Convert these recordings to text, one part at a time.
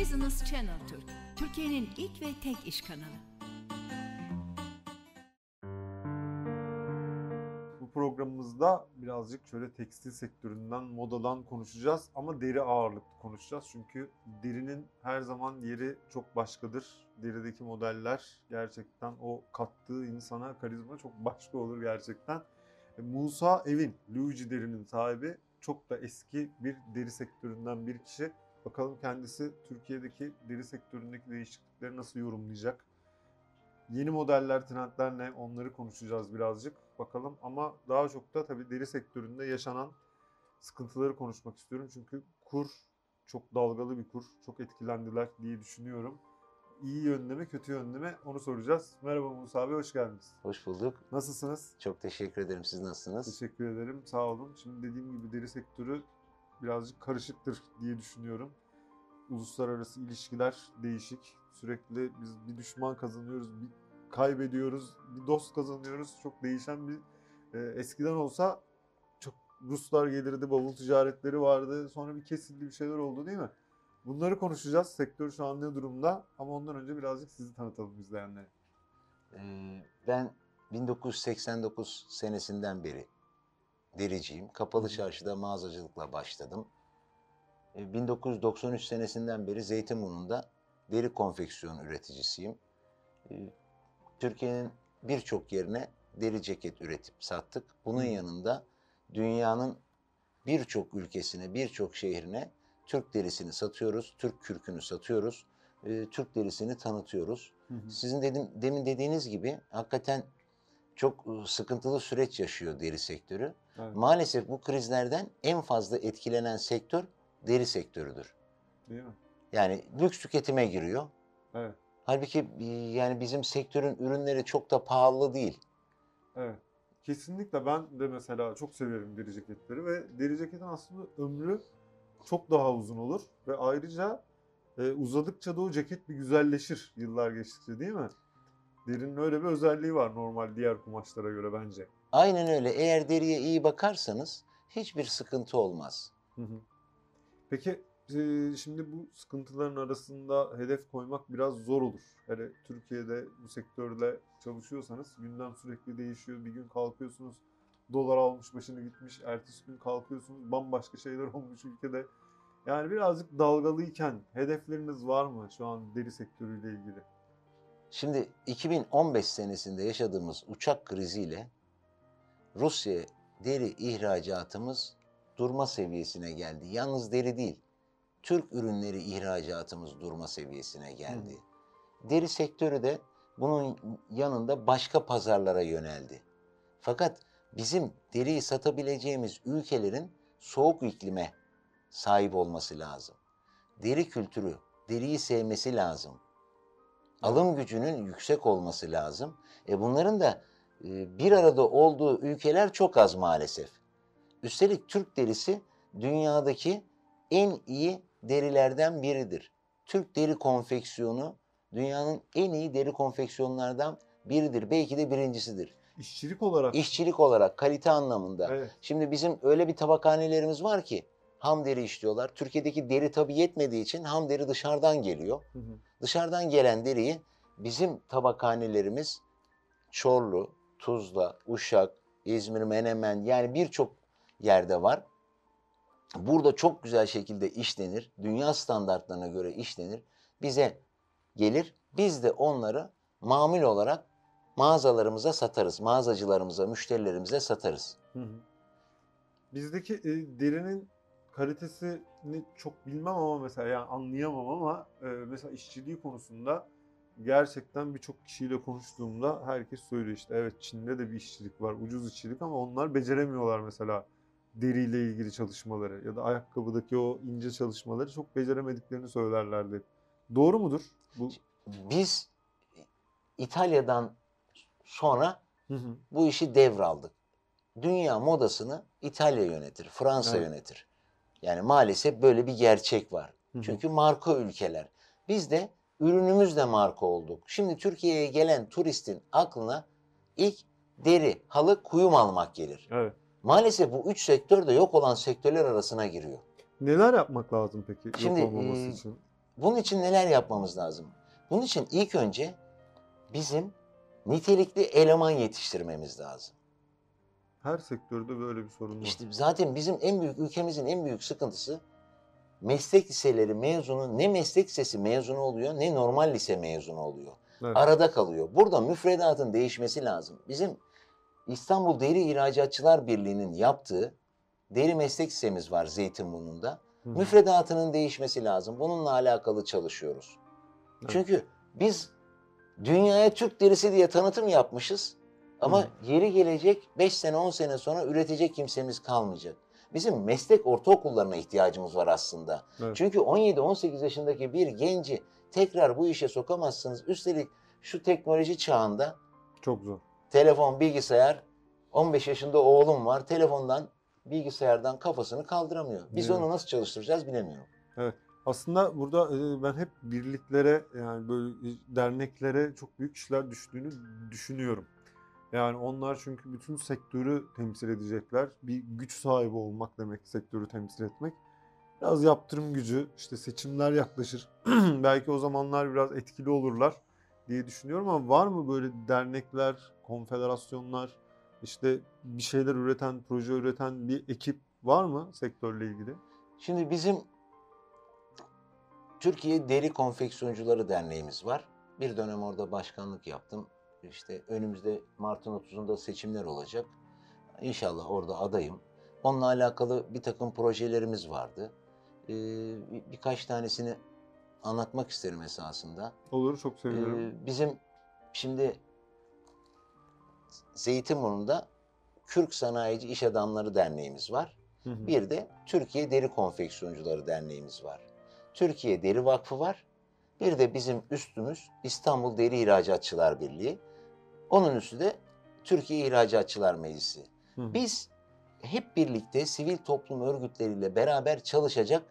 Business Channel Türk, Türkiye'nin ilk ve tek iş kanalı. Bu programımızda birazcık şöyle tekstil sektöründen, modadan konuşacağız ama deri ağırlıklı konuşacağız. Çünkü derinin her zaman yeri çok başkadır. Derideki modeller gerçekten o kattığı insana karizma çok başka olur gerçekten. E, Musa Evin, Luigi derinin sahibi çok da eski bir deri sektöründen bir kişi. Bakalım kendisi Türkiye'deki deri sektöründeki değişiklikleri nasıl yorumlayacak? Yeni modeller, trendler ne onları konuşacağız birazcık bakalım. Ama daha çok da tabii deri sektöründe yaşanan sıkıntıları konuşmak istiyorum. Çünkü kur çok dalgalı bir kur. Çok etkilendiler diye düşünüyorum. İyi yönde mi, kötü yönde mi onu soracağız. Merhaba Musa abi, hoş geldiniz. Hoş bulduk. Nasılsınız? Çok teşekkür ederim. Siz nasılsınız? Teşekkür ederim, sağ olun. Şimdi dediğim gibi deri sektörü birazcık karışıktır diye düşünüyorum. Uluslararası ilişkiler değişik. Sürekli biz bir düşman kazanıyoruz, bir kaybediyoruz, bir dost kazanıyoruz. Çok değişen bir e, eskiden olsa çok Ruslar gelirdi, bavul ticaretleri vardı. Sonra bir kesildi bir şeyler oldu değil mi? Bunları konuşacağız. Sektör şu an ne durumda? Ama ondan önce birazcık sizi tanıtalım izleyenlere. Ee, ben 1989 senesinden beri dericiyim. Kapalı çarşıda mağazacılıkla başladım. Ee, 1993 senesinden beri Zeytinburnu'nda deri konfeksiyon üreticisiyim. Ee, Türkiye'nin birçok yerine deri ceket üretip sattık. Bunun yanında dünyanın birçok ülkesine, birçok şehrine Türk derisini satıyoruz, Türk kürkünü satıyoruz, e, Türk derisini tanıtıyoruz. Sizin dedim, demin dediğiniz gibi hakikaten çok e, sıkıntılı süreç yaşıyor deri sektörü. Evet, Maalesef bu krizlerden en fazla etkilenen sektör deri sektörüdür. değil mi? Yani lüks tüketime giriyor. Evet. Halbuki e, yani bizim sektörün ürünleri çok da pahalı değil. Evet. Kesinlikle ben de mesela çok severim deri ceketleri ve deri ceketin aslında ömrü çok daha uzun olur ve ayrıca e, uzadıkça da o ceket bir güzelleşir yıllar geçtikçe değil mi? Derinin öyle bir özelliği var normal diğer kumaşlara göre bence. Aynen öyle. Eğer deriye iyi bakarsanız hiçbir sıkıntı olmaz. Hı hı. Peki e, şimdi bu sıkıntıların arasında hedef koymak biraz zor olur. Hele Türkiye'de bu sektörde çalışıyorsanız gündem sürekli değişiyor. Bir gün kalkıyorsunuz dolar almış başını gitmiş. Ertesi gün kalkıyorsunuz bambaşka şeyler olmuş ülkede. Yani birazcık dalgalıyken hedefleriniz var mı şu an deri sektörüyle ilgili? Şimdi 2015 senesinde yaşadığımız uçak kriziyle Rusya deri ihracatımız durma seviyesine geldi. Yalnız deri değil, Türk ürünleri ihracatımız durma seviyesine geldi. Deri sektörü de bunun yanında başka pazarlara yöneldi. Fakat bizim deriyi satabileceğimiz ülkelerin soğuk iklime sahip olması lazım. Deri kültürü, deriyi sevmesi lazım. Alım gücünün yüksek olması lazım. E bunların da bir arada olduğu ülkeler çok az maalesef. Üstelik Türk derisi dünyadaki en iyi derilerden biridir. Türk deri konfeksiyonu dünyanın en iyi deri konfeksiyonlardan biridir. Belki de birincisidir. İşçilik olarak. İşçilik olarak, kalite anlamında. Evet. Şimdi bizim öyle bir tabakhanelerimiz var ki ham deri işliyorlar. Türkiye'deki deri tabii yetmediği için ham deri dışarıdan geliyor. Hı hı. Dışarıdan gelen deriyi bizim tabakhanelerimiz Çorlu, Tuzla, Uşak, İzmir, Menemen yani birçok yerde var. Burada çok güzel şekilde işlenir. Dünya standartlarına göre işlenir. Bize gelir. Biz de onları mamul olarak mağazalarımıza satarız. Mağazacılarımıza, müşterilerimize satarız. Hı hı. Bizdeki e, derinin kalitesini çok bilmem ama mesela yani anlayamam ama e, mesela işçiliği konusunda gerçekten birçok kişiyle konuştuğumda herkes söylüyor işte evet Çin'de de bir işçilik var, ucuz işçilik ama onlar beceremiyorlar mesela deriyle ilgili çalışmaları ya da ayakkabıdaki o ince çalışmaları çok beceremediklerini söylerlerdi. Doğru mudur? Bu Biz İtalya'dan sonra Hı hı. bu işi devraldık. Dünya modasını İtalya yönetir, Fransa Evet. yönetir. Yani maalesef böyle bir gerçek var. Hı hı. Çünkü marka ülkeler. Biz de ürünümüzle marka olduk. Şimdi Türkiye'ye gelen turistin aklına ilk deri, halı, kuyum almak gelir. Evet. Maalesef bu üç sektör de yok olan sektörler arasına giriyor. Neler yapmak lazım peki Şimdi, yok olmaması e, için? bunun için neler yapmamız lazım? Bunun için ilk önce bizim nitelikli eleman yetiştirmemiz lazım. Her sektörde böyle bir sorun var. İşte zaten bizim en büyük ülkemizin en büyük sıkıntısı meslek liseleri mezunu ne meslek lisesi mezunu oluyor ne normal lise mezunu oluyor. Evet. Arada kalıyor. Burada müfredatın değişmesi lazım. Bizim İstanbul Deri İhracatçılar Birliği'nin yaptığı deri meslek lisemiz var Zeytinburnu'nda. Hı. Müfredatının değişmesi lazım. Bununla alakalı çalışıyoruz. Evet. Çünkü biz dünyaya Türk derisi diye tanıtım yapmışız. Ama Hı. yeri gelecek 5 sene 10 sene sonra üretecek kimsemiz kalmayacak. Bizim meslek ortaokullarına ihtiyacımız var aslında. Evet. Çünkü 17-18 yaşındaki bir genci tekrar bu işe sokamazsınız. Üstelik şu teknoloji çağında Çok zor. telefon, bilgisayar, 15 yaşında oğlum var. Telefondan, bilgisayardan kafasını kaldıramıyor. Biz Evet. onu nasıl çalıştıracağız bilemiyorum. Aslında burada e, ben hep birliklere yani böyle derneklere çok büyük işler düştüğünü düşünüyorum. Yani onlar çünkü bütün sektörü temsil edecekler. Bir güç sahibi olmak demek sektörü temsil etmek. Biraz yaptırım gücü, işte seçimler yaklaşır. Belki o zamanlar biraz etkili olurlar diye düşünüyorum ama var mı böyle dernekler, konfederasyonlar, işte bir şeyler üreten, proje üreten bir ekip var mı sektörle ilgili? Şimdi bizim Türkiye Deri Konfeksiyoncuları Derneğimiz var. Bir dönem orada başkanlık yaptım. İşte önümüzde Mart'ın 30'unda seçimler olacak. İnşallah orada adayım. Onunla alakalı bir takım projelerimiz vardı. Ee, bir- birkaç tanesini anlatmak isterim esasında. Olur, çok sevinirim. Ee, bizim şimdi Zeytinburnu'nda Kürk Sanayici İş Adamları Derneğimiz var. Hı hı. Bir de Türkiye Deri Konfeksiyoncuları Derneğimiz var. Türkiye Deri Vakfı var. Bir de bizim üstümüz İstanbul Deri İhracatçılar Birliği. Onun üstü de Türkiye İhracatçılar Meclisi. Hı. Biz hep birlikte sivil toplum örgütleriyle beraber çalışacak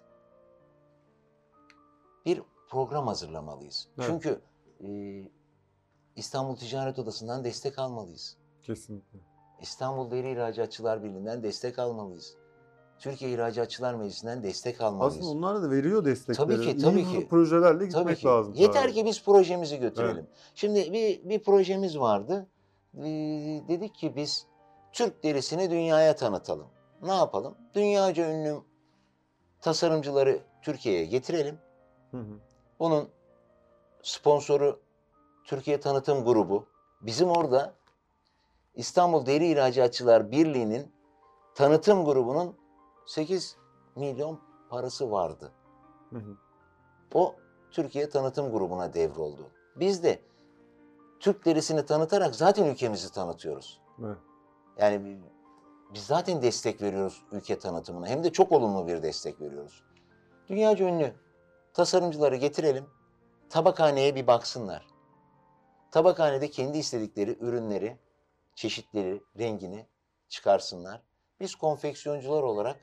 bir program hazırlamalıyız. Evet. Çünkü e, İstanbul Ticaret Odası'ndan destek almalıyız. Kesinlikle. İstanbul Deri İhracatçılar Birliği'nden destek almalıyız. Türkiye İhracatçılar Meclisi'nden destek almalıyız. Aslında onlar da veriyor destekleri. Tabii ki, İyi tabii pro- ki. projelerle gitmek Tabii ki. lazım. Yeter sadece. ki biz projemizi götürelim. Şimdi bir, bir projemiz vardı. Ee, dedik ki biz Türk derisini dünyaya tanıtalım. Ne yapalım? Dünyaca ünlü tasarımcıları Türkiye'ye getirelim. Hı hı. Bunun sponsoru Türkiye Tanıtım Grubu. Bizim orada İstanbul Deri İhracatçılar Birliği'nin tanıtım grubunun 8 milyon parası vardı. Hı hı. O Türkiye Tanıtım Grubu'na devroldu. Biz de Türk derisini tanıtarak zaten ülkemizi tanıtıyoruz. Evet. Yani bi- biz zaten destek veriyoruz ülke tanıtımına. Hem de çok olumlu bir destek veriyoruz. Dünyaca ünlü tasarımcıları getirelim. Tabakhaneye bir baksınlar. Tabakhanede kendi istedikleri ürünleri, çeşitleri, rengini çıkarsınlar. Biz konfeksiyoncular olarak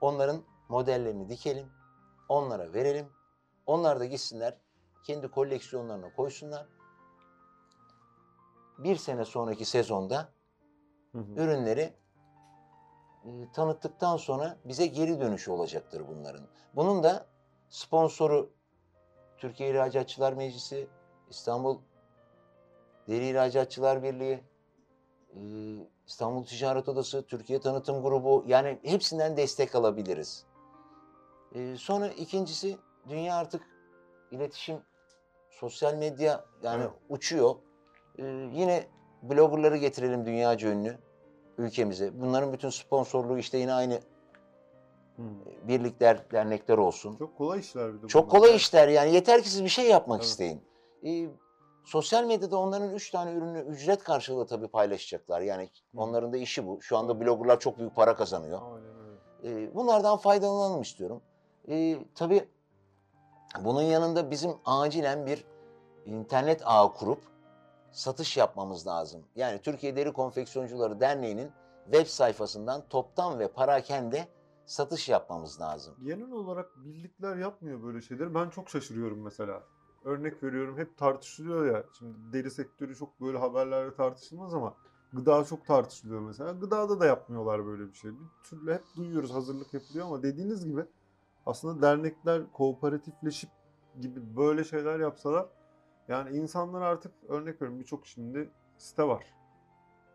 onların modellerini dikelim, onlara verelim. Onlar da gitsinler, kendi koleksiyonlarına koysunlar. Bir sene sonraki sezonda Hı hı. ürünleri e, tanıttıktan sonra bize geri dönüşü olacaktır bunların. Bunun da sponsoru Türkiye İhracatçılar Meclisi, İstanbul Deri İhracatçılar Birliği, e, İstanbul Ticaret Odası, Türkiye Tanıtım Grubu yani hepsinden destek alabiliriz. E, sonra ikincisi dünya artık iletişim, sosyal medya yani Evet. uçuyor. E, yine bloggerları getirelim dünyaca ünlü ülkemize. Bunların bütün sponsorluğu işte yine aynı Hı. birlikler, dernekler olsun. Çok kolay işler bir de Çok bunlar. kolay işler yani. Yeter ki siz bir şey yapmak Evet. isteyin. Ee, sosyal medyada onların üç tane ürünü ücret karşılığı tabii paylaşacaklar. Yani onların da işi bu. Şu anda bloggerlar çok büyük para kazanıyor. Aynen öyle. Ee, bunlardan faydalanalım istiyorum. Ee, tabii bunun yanında bizim acilen bir internet ağı kurup satış yapmamız lazım. Yani Türkiye Deri Konfeksiyoncuları Derneği'nin web sayfasından toptan ve parakende satış yapmamız lazım. Genel olarak birlikler yapmıyor böyle şeyleri. Ben çok şaşırıyorum mesela. Örnek veriyorum hep tartışılıyor ya. Şimdi deri sektörü çok böyle haberlerde tartışılmaz ama gıda çok tartışılıyor mesela. Gıdada da yapmıyorlar böyle bir şey. Bir türlü hep duyuyoruz hazırlık yapılıyor ama dediğiniz gibi aslında dernekler kooperatifleşip gibi böyle şeyler yapsalar yani insanlar artık örnek veriyorum birçok şimdi site var.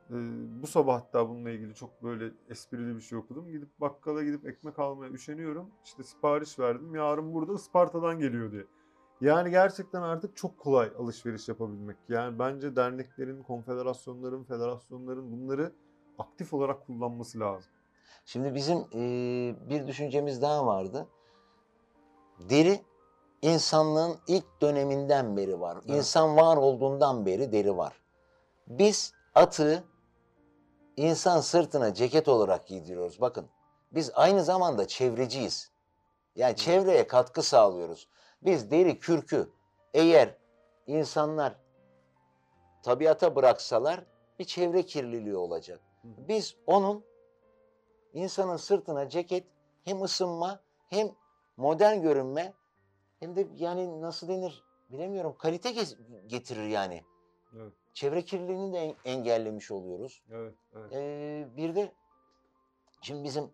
Ee, bu sabah hatta bununla ilgili çok böyle esprili bir şey okudum. Gidip bakkala gidip ekmek almaya üşeniyorum. İşte sipariş verdim. Yarın burada Isparta'dan geliyor diye. Yani gerçekten artık çok kolay alışveriş yapabilmek. Yani bence derneklerin, konfederasyonların, federasyonların bunları aktif olarak kullanması lazım. Şimdi bizim eee, bir düşüncemiz daha vardı. Deri insanlığın ilk döneminden beri var. Evet. İnsan var olduğundan beri deri var. Biz atı insan sırtına ceket olarak giydiriyoruz. Bakın biz aynı zamanda çevreciyiz. Yani çevreye katkı sağlıyoruz. Biz deri kürkü eğer insanlar tabiata bıraksalar bir çevre kirliliği olacak. Biz onun insanın sırtına ceket hem ısınma hem modern görünme hem de yani nasıl denir bilemiyorum kalite ge- getirir yani. Evet, Çevre kirliliğini de en- engellemiş oluyoruz. evet, evet. Ee, bir de şimdi bizim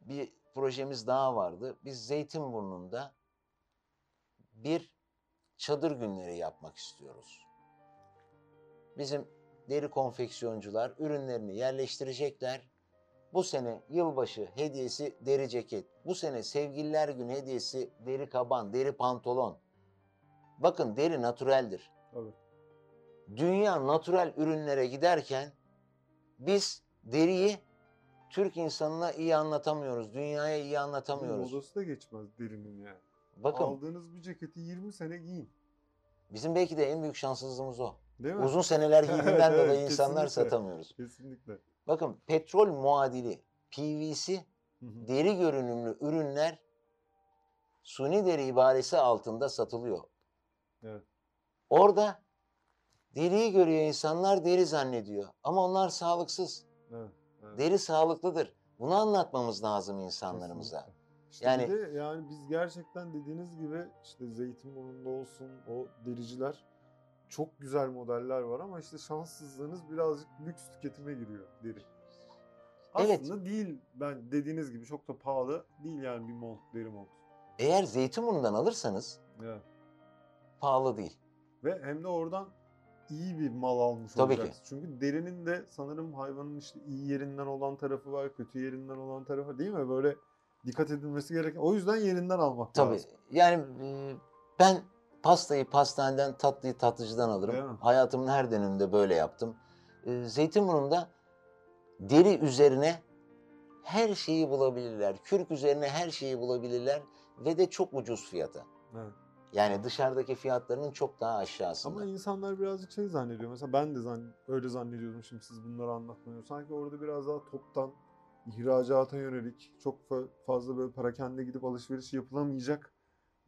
bir projemiz daha vardı. Biz Zeytinburnu'nda bir çadır günleri yapmak istiyoruz. Bizim deri konfeksiyoncular ürünlerini yerleştirecekler. Bu sene yılbaşı hediyesi deri ceket. Bu sene sevgililer günü hediyesi deri kaban, deri pantolon. Bakın deri natüreldir Tabii. dünya natürel ürünlere giderken biz deriyi Türk insanına iyi anlatamıyoruz. Dünyaya iyi anlatamıyoruz. Modası da geçmez derinin yani. Bakın Aldığınız bir ceketi 20 sene giyin. bizim belki de en büyük şanssızlığımız o. Değil mi? Uzun seneler giydiğinden Evet, dolayı insanlar kesinlikle. satamıyoruz. Kesinlikle. Bakın petrol muadili PVC Hı hı. deri görünümlü ürünler suni deri ibaresi altında satılıyor. Evet. Orada deriyi görüyor insanlar deri zannediyor. Ama onlar sağlıksız. Evet. evet. Deri sağlıklıdır. Bunu anlatmamız lazım insanlarımıza. Kesinlikle. İşte Yani- de yani biz gerçekten dediğiniz gibi işte Zeytinburnu'nda olsun o dericiler çok güzel modeller var ama işte şanssızlığınız birazcık lüks tüketime giriyor deri. Evet. Aslında değil ben dediğiniz gibi çok da pahalı değil yani bir mont, deri mont. Eğer Zeytinburnu'ndan alırsanız Evet. pahalı değil. Ve hem de oradan iyi bir mal almış Tabii ki. olacaksınız. Çünkü derinin de sanırım hayvanın işte iyi yerinden olan tarafı var, kötü yerinden olan tarafı değil mi? Böyle dikkat edilmesi gereken. O yüzden yerinden almak Tabii. lazım. Yani e, ben pastayı pastaneden, tatlıyı tatlıcıdan alırım. Hayatımın her döneminde böyle yaptım. E, Zeytinburnu'nda deri üzerine her şeyi bulabilirler. Kürk üzerine her şeyi bulabilirler ve de çok ucuz fiyata. Evet. Yani dışarıdaki fiyatlarının çok daha aşağısında. Ama insanlar birazcık şey zannediyor. Mesela ben de zan öyle zannediyordum şimdi siz bunları anlatmıyor. Sanki orada biraz daha toptan ihracata yönelik çok fa- fazla böyle parakende gidip alışveriş yapılamayacak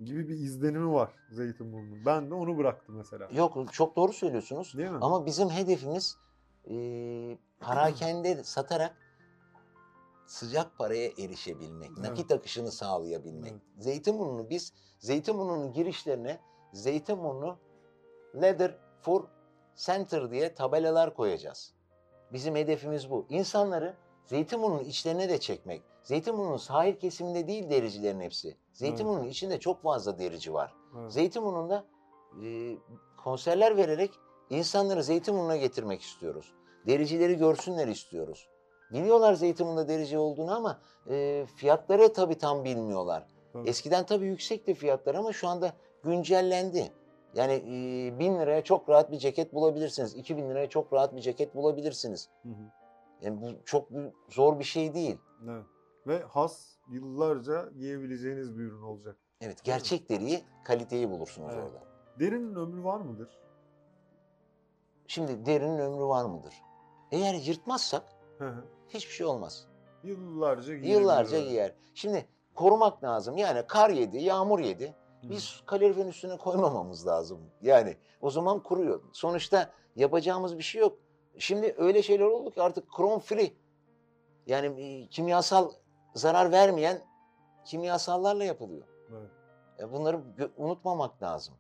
gibi bir izlenimi var Zeytinburnu'nun. Ben de onu bıraktım mesela. Yok çok doğru söylüyorsunuz. Değil mi? Ama bizim hedefimiz e, parakende satarak sıcak paraya erişebilmek, Evet. nakit akışını sağlayabilmek. Evet. Zeytinburnu'nu biz Zeytinburnu'nun girişlerine Zeytinburnu Leather for Center diye tabelalar koyacağız. Bizim hedefimiz bu. İnsanları Zeytinburnu'nun içlerine de çekmek. Zeytinburnu'nun sahil kesiminde değil dericilerin hepsi. Zeytinburnu'nun içinde çok fazla derici var. Evet. Zeytinburnu'nda e, konserler vererek insanları Zeytinburnu'na getirmek istiyoruz. Dericileri görsünler istiyoruz. Biliyorlar Zeytinburnu'nda derici olduğunu ama e, fiyatları tabii tam bilmiyorlar. Tabii. Eskiden tabii yüksekti fiyatlar ama şu anda güncellendi. Yani e, bin liraya çok rahat bir ceket bulabilirsiniz. 2000 liraya çok rahat bir ceket bulabilirsiniz. Hı hı. Yani bu çok zor bir şey değil. Evet. Ve has yıllarca giyebileceğiniz bir ürün olacak. Evet, gerçek deriyi, kaliteyi bulursunuz Evet. orada. Derinin ömrü var mıdır? Şimdi derinin ömrü var mıdır? Eğer yırtmazsak hiçbir şey olmaz. Yıllarca giyebilir. Yıllarca giyer. Şimdi korumak lazım. Yani kar yedi, yağmur yedi. Biz kaloriferin üstüne koymamamız lazım. Yani o zaman kuruyor. Sonuçta yapacağımız bir şey yok. Şimdi öyle şeyler oldu ki artık krom free. Yani e, kimyasal zarar vermeyen kimyasallarla yapılıyor. Evet. E, bunları unutmamak lazım.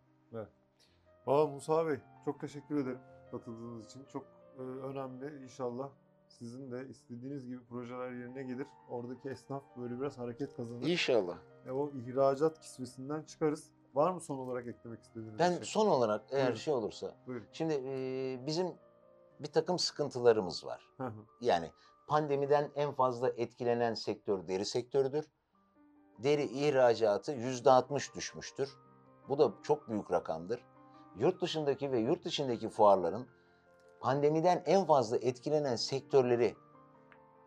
Valla Musa Bey çok teşekkür ederim katıldığınız için. Çok e, önemli. İnşallah sizin de istediğiniz gibi projeler yerine gelir. Oradaki esnaf böyle biraz hareket kazanır. İnşallah. E, o ihracat kisvesinden çıkarız. Var mı son olarak eklemek istediğiniz Ben şey? son olarak eğer Buyurun. şey olursa, Buyurun. şimdi e, bizim bir takım sıkıntılarımız var. Hı hı. Yani pandemiden en fazla etkilenen sektör deri sektörüdür. Deri ihracatı yüzde 60 düşmüştür. Bu da çok büyük rakamdır. Yurt dışındaki ve yurt içindeki fuarların pandemiden en fazla etkilenen sektörleri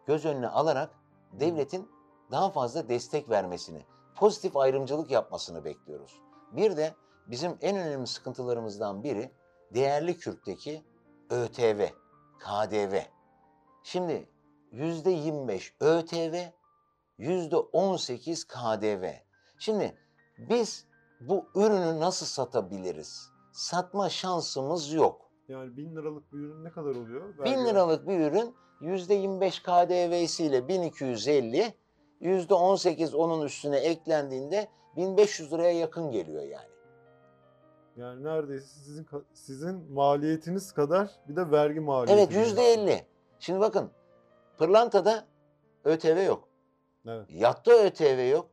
göz önüne alarak devletin daha fazla destek vermesini, pozitif ayrımcılık yapmasını bekliyoruz. Bir de bizim en önemli sıkıntılarımızdan biri değerli kürkteki ÖTV, KDV. Şimdi yüzde 25 ÖTV, yüzde 18 KDV. Şimdi biz bu ürünü nasıl satabiliriz? Satma şansımız yok. Yani 1000 liralık bir ürün ne kadar oluyor? 1000 Vergi- liralık bir ürün yüzde 25 KDV'siyle 1250, yüzde 18 onun üstüne eklendiğinde 1500 liraya yakın geliyor yani. Yani neredeyse sizin sizin maliyetiniz kadar bir de vergi maliyeti. Evet yüzde 50. Şimdi bakın pırlantada ÖTV yok. Evet. Yatta ÖTV yok.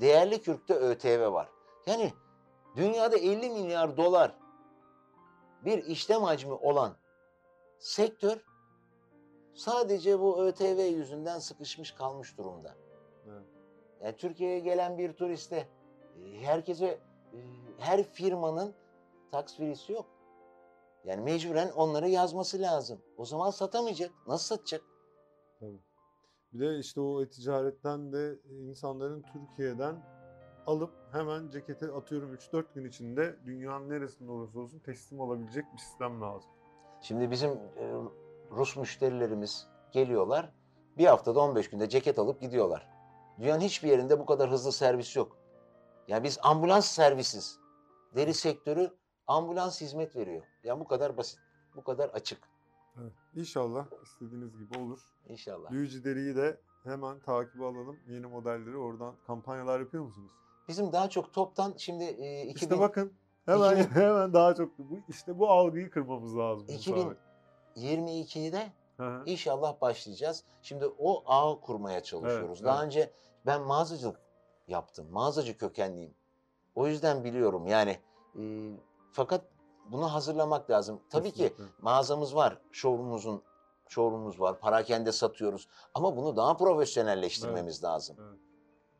Değerli kürkte ÖTV var. Yani dünyada 50 milyar dolar bir işlem hacmi olan sektör sadece bu ÖTV yüzünden sıkışmış kalmış durumda. Evet. Yani Türkiye'ye gelen bir turiste e, herkese her firmanın tax free'si yok. Yani mecburen onları yazması lazım. O zaman satamayacak. Nasıl satacak? Bir de işte o e-ticaretten de insanların Türkiye'den alıp hemen ceketi atıyorum 3-4 gün içinde dünyanın neresinde olursa olsun teslim alabilecek bir sistem lazım. Şimdi bizim e, Rus müşterilerimiz geliyorlar. Bir haftada 15 günde ceket alıp gidiyorlar. Dünyanın hiçbir yerinde bu kadar hızlı servis yok. Yani biz ambulans servisiz. Deri sektörü ambulans hizmet veriyor. Yani bu kadar basit. Bu kadar açık. Evet. İnşallah istediğiniz gibi olur. İnşallah. Büyücü deriyi de hemen takibe alalım. Yeni modelleri oradan kampanyalar yapıyor musunuz? Bizim daha çok toptan şimdi e, 2000, İşte bakın hemen 2000 hemen daha çok bu işte bu algıyı kırmamız lazım. Musa 2000 Bey. 22'de Hı hı. İnşallah başlayacağız. Şimdi o ağı kurmaya çalışıyoruz. Evet, Daha evet. önce ben mağazacılık yaptım. Mağazacı kökenliyim. O yüzden biliyorum yani. e, fakat bunu hazırlamak lazım. Tabii ki Kesinlikle. mağazamız var. Showroom'umuzun showroom'umuz var. Parakende satıyoruz. Ama bunu daha profesyonelleştirmemiz lazım.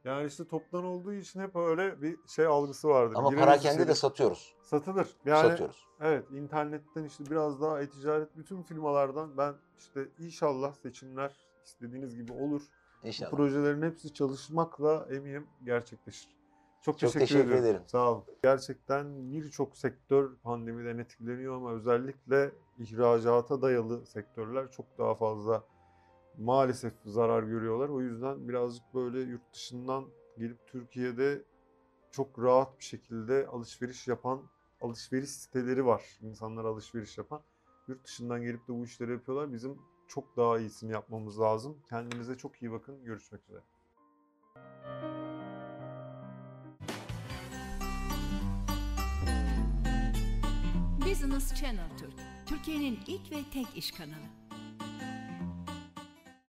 Yani işte toptan olduğu için hep öyle bir şey algısı vardır. Ama Gireriz parakende de satıyoruz. satılır. Yani satıyoruz. evet internetten işte biraz daha e-ticaret bütün firmalardan ben işte inşallah seçimler istediğiniz gibi olur. Bu İnşallah. projelerin hepsi çalışmakla eminim gerçekleşir. Çok, Çok teşekkür, teşekkür ederim. ederim. Sağ olun. Gerçekten birçok sektör pandemiden etkileniyor ama özellikle ihracata dayalı sektörler çok daha fazla maalesef zarar görüyorlar. O yüzden birazcık böyle yurt dışından gelip Türkiye'de çok rahat bir şekilde alışveriş yapan alışveriş siteleri var. İnsanlar alışveriş yapan. Yurt dışından gelip de bu işleri yapıyorlar. Bizim çok daha iyisini yapmamız lazım. Kendinize çok iyi bakın. Görüşmek üzere. Business Channel Türk, Türkiye'nin ilk ve tek iş kanalı.